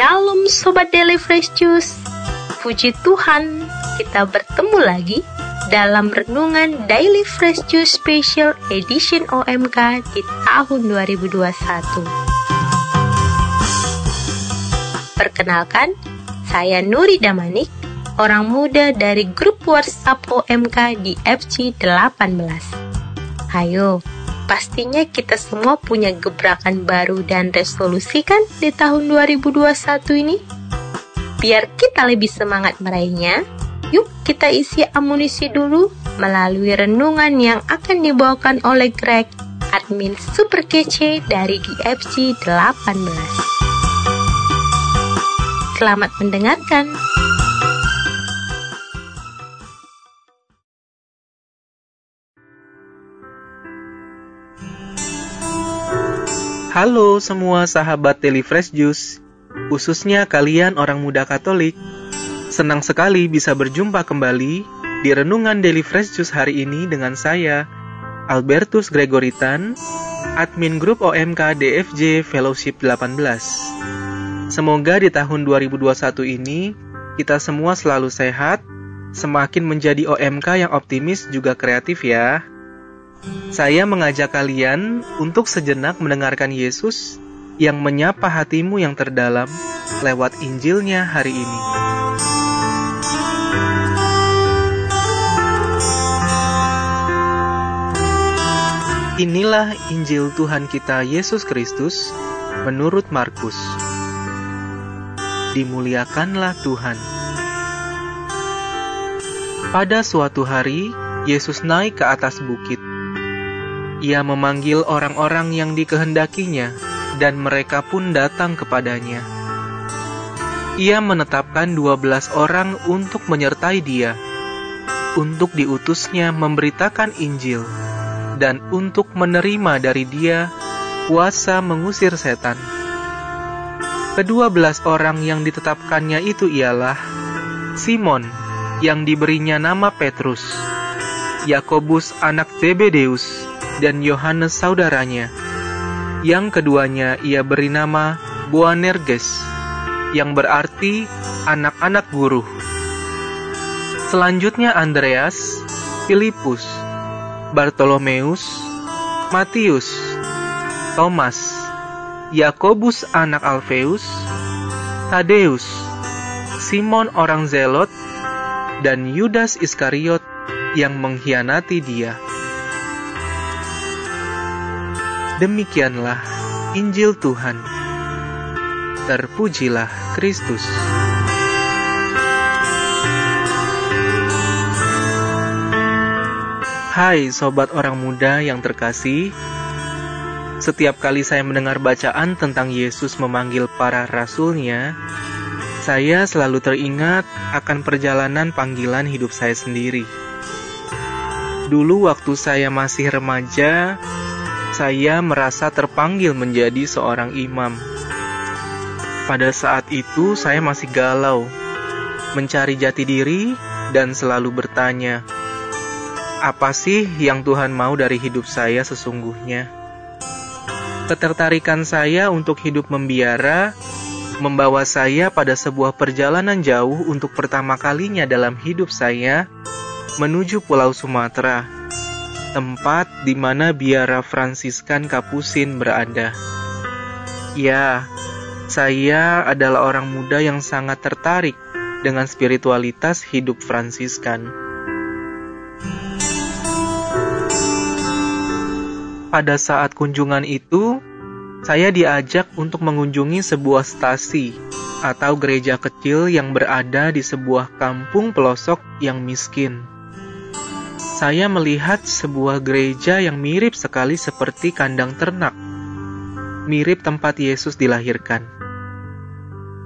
Shalom Sobat Daily Fresh Juice. Puji Tuhan kita bertemu lagi dalam Renungan Daily Fresh Juice Special Edition OMK di tahun 2021 Perkenalkan, saya Nuri Damanik, orang muda dari grup WhatsApp OMK di FC 18 Ayo, pastinya kita semua punya gebrakan baru dan resolusi kan di tahun 2021 ini? Biar kita lebih semangat meraihnya, yuk kita isi amunisi dulu melalui renungan yang akan dibawakan oleh Greg, admin super kece dari GFC 18. Selamat mendengarkan. Halo semua sahabat Daily Fresh Juice, khususnya kalian orang muda Katolik. Senang sekali bisa berjumpa kembali di renungan Daily Fresh Juice hari ini dengan saya, Albertus Gregoritan, admin grup OMK DFJ Fellowship 18. Semoga di tahun 2021 ini kita semua selalu sehat, semakin menjadi OMK yang optimis juga kreatif ya. Saya mengajak kalian untuk sejenak mendengarkan Yesus yang menyapa hatimu yang terdalam lewat Injilnya hari ini. Inilah Injil Tuhan kita Yesus Kristus menurut Markus. Dimuliakanlah Tuhan. Pada suatu hari, Yesus naik ke atas bukit ia memanggil orang-orang yang dikehendakinya, dan mereka pun datang kepadanya. Ia menetapkan dua belas orang untuk menyertai dia, untuk diutusnya memberitakan Injil, dan untuk menerima dari dia kuasa mengusir setan. Kedua belas orang yang ditetapkannya itu ialah Simon, yang diberinya nama Petrus, Yakobus anak Zebedeus, dan Yohanes saudaranya. Yang keduanya ia beri nama Boanerges, yang berarti anak-anak guru. Selanjutnya Andreas, Filipus, Bartolomeus, Matius, Thomas, Yakobus anak Alfeus, Tadeus, Simon orang Zelot, dan Yudas Iskariot yang mengkhianati dia. Demikianlah Injil Tuhan. Terpujilah Kristus. Hai sobat orang muda yang terkasih, setiap kali saya mendengar bacaan tentang Yesus memanggil para rasulnya, saya selalu teringat akan perjalanan panggilan hidup saya sendiri. Dulu waktu saya masih remaja, saya merasa terpanggil menjadi seorang imam. Pada saat itu, saya masih galau, mencari jati diri, dan selalu bertanya, "Apa sih yang Tuhan mau dari hidup saya sesungguhnya?" Ketertarikan saya untuk hidup membiara membawa saya pada sebuah perjalanan jauh untuk pertama kalinya dalam hidup saya menuju Pulau Sumatera tempat di mana biara Fransiskan Kapusin berada. Ya, saya adalah orang muda yang sangat tertarik dengan spiritualitas hidup Fransiskan. Pada saat kunjungan itu, saya diajak untuk mengunjungi sebuah stasi atau gereja kecil yang berada di sebuah kampung pelosok yang miskin saya melihat sebuah gereja yang mirip sekali seperti kandang ternak, mirip tempat Yesus dilahirkan.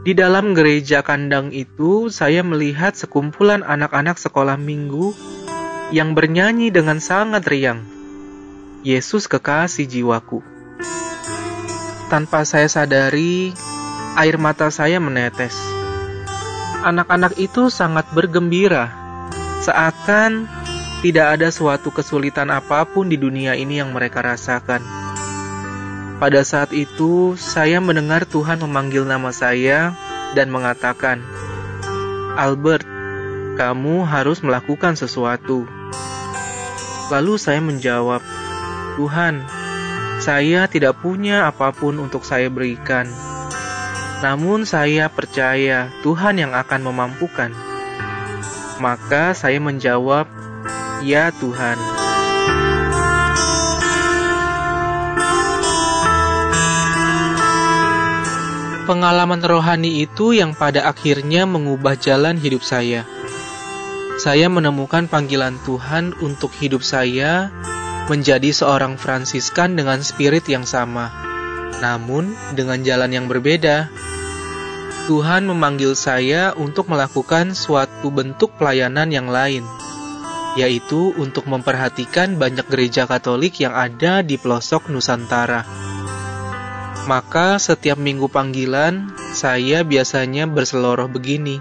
Di dalam gereja kandang itu, saya melihat sekumpulan anak-anak sekolah minggu yang bernyanyi dengan sangat riang. Yesus kekasih jiwaku. Tanpa saya sadari, air mata saya menetes. Anak-anak itu sangat bergembira, seakan tidak ada suatu kesulitan apa pun di dunia ini yang mereka rasakan. Pada saat itu, saya mendengar Tuhan memanggil nama saya dan mengatakan, "Albert, kamu harus melakukan sesuatu." Lalu saya menjawab, "Tuhan, saya tidak punya apa pun untuk saya berikan." Namun saya percaya Tuhan yang akan memampukan. Maka saya menjawab, "Ya Tuhan." Pengalaman rohani itu yang pada akhirnya mengubah jalan hidup saya. Saya menemukan panggilan Tuhan untuk hidup saya menjadi seorang Fransiskan dengan spirit yang sama, namun dengan jalan yang berbeda. Tuhan memanggil saya untuk melakukan suatu bentuk pelayanan yang lain, yaitu untuk memperhatikan banyak gereja Katolik yang ada di pelosok Nusantara. Maka setiap minggu panggilan, saya biasanya berseloroh begini.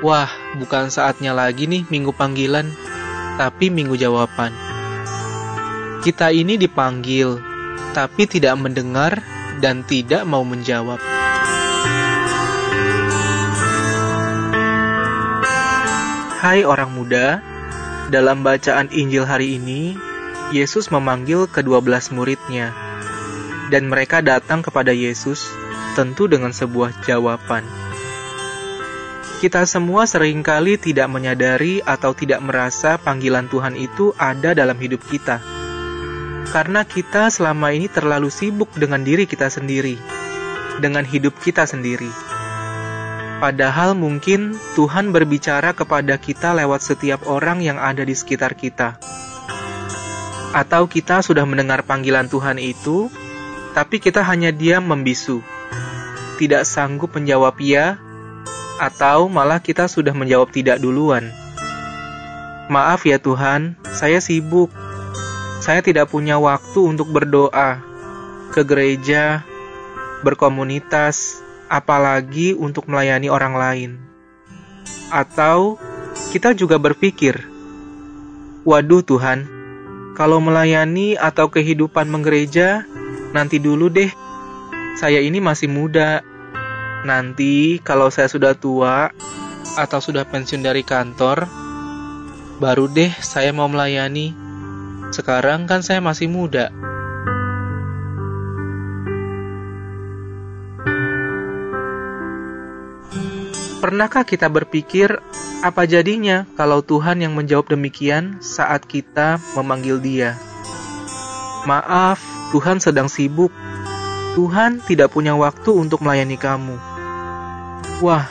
Wah, bukan saatnya lagi nih minggu panggilan, tapi minggu jawaban. Kita ini dipanggil, tapi tidak mendengar dan tidak mau menjawab. Hai orang muda, dalam bacaan Injil hari ini, Yesus memanggil kedua belas muridnya, dan mereka datang kepada Yesus tentu dengan sebuah jawaban. Kita semua sering kali tidak menyadari atau tidak merasa panggilan Tuhan itu ada dalam hidup kita. Karena kita selama ini terlalu sibuk dengan diri kita sendiri, dengan hidup kita sendiri Padahal mungkin Tuhan berbicara kepada kita lewat setiap orang yang ada di sekitar kita. Atau kita sudah mendengar panggilan Tuhan itu, tapi kita hanya diam membisu. Tidak sanggup menjawab ya, atau malah kita sudah menjawab tidak duluan. Maaf ya Tuhan, saya sibuk. Saya tidak punya waktu untuk berdoa, ke gereja, berkomunitas, apalagi untuk melayani orang lain. Atau kita juga berpikir, "Waduh, Tuhan, kalau melayani atau kehidupan menggereja, nanti dulu deh. Saya ini masih muda. Nanti, kalau saya sudah tua atau sudah pensiun dari kantor, baru deh saya mau melayani. Sekarang kan saya masih muda." Pernahkah kita berpikir apa jadinya kalau Tuhan yang menjawab demikian saat kita memanggil Dia? Maaf, Tuhan sedang sibuk. Tuhan tidak punya waktu untuk melayani kamu. Wah,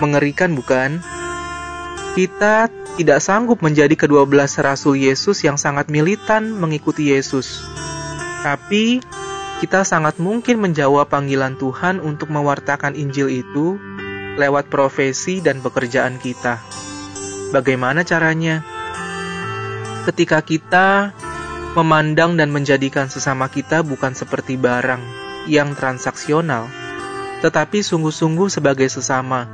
mengerikan bukan? Kita tidak sanggup menjadi kedua belas rasul Yesus yang sangat militan mengikuti Yesus. Tapi, kita sangat mungkin menjawab panggilan Tuhan untuk mewartakan Injil itu lewat profesi dan pekerjaan kita. Bagaimana caranya? Ketika kita memandang dan menjadikan sesama kita bukan seperti barang yang transaksional, tetapi sungguh-sungguh sebagai sesama,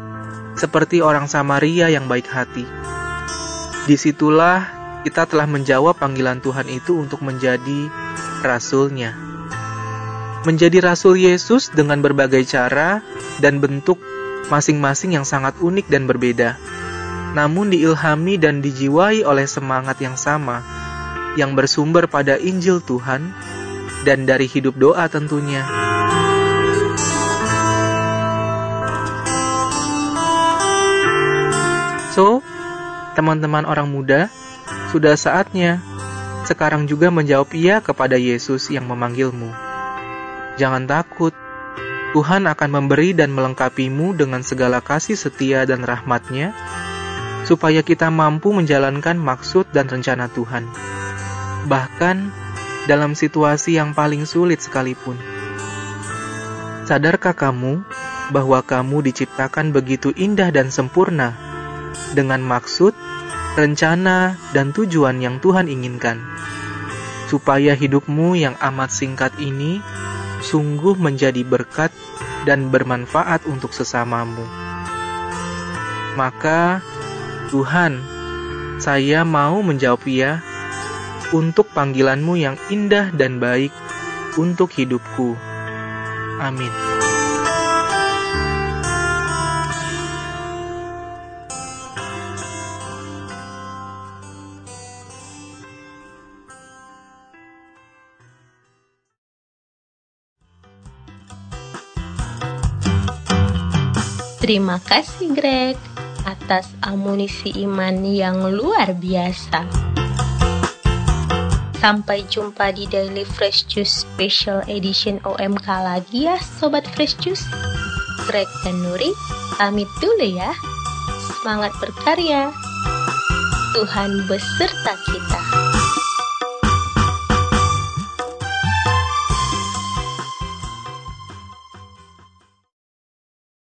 seperti orang Samaria yang baik hati. Di situlah kita telah menjawab panggilan Tuhan itu untuk menjadi rasulnya. Menjadi rasul Yesus dengan berbagai cara dan bentuk masing-masing yang sangat unik dan berbeda, namun diilhami dan dijiwai oleh semangat yang sama, yang bersumber pada Injil Tuhan dan dari hidup doa tentunya. So, teman-teman orang muda, sudah saatnya sekarang juga menjawab iya kepada Yesus yang memanggilmu. Jangan takut, Tuhan akan memberi dan melengkapimu dengan segala kasih setia dan rahmatnya, supaya kita mampu menjalankan maksud dan rencana Tuhan. Bahkan dalam situasi yang paling sulit sekalipun. Sadarkah kamu bahwa kamu diciptakan begitu indah dan sempurna dengan maksud, rencana, dan tujuan yang Tuhan inginkan, supaya hidupmu yang amat singkat ini sungguh menjadi berkat dan bermanfaat untuk sesamamu. Maka, Tuhan, saya mau menjawab ya untuk panggilanmu yang indah dan baik untuk hidupku. Amin. Terima kasih Greg atas amunisi iman yang luar biasa. Sampai jumpa di Daily Fresh Juice Special Edition OMK lagi ya Sobat Fresh Juice. Greg dan Nuri pamit dulu ya. Semangat berkarya. Tuhan beserta kita.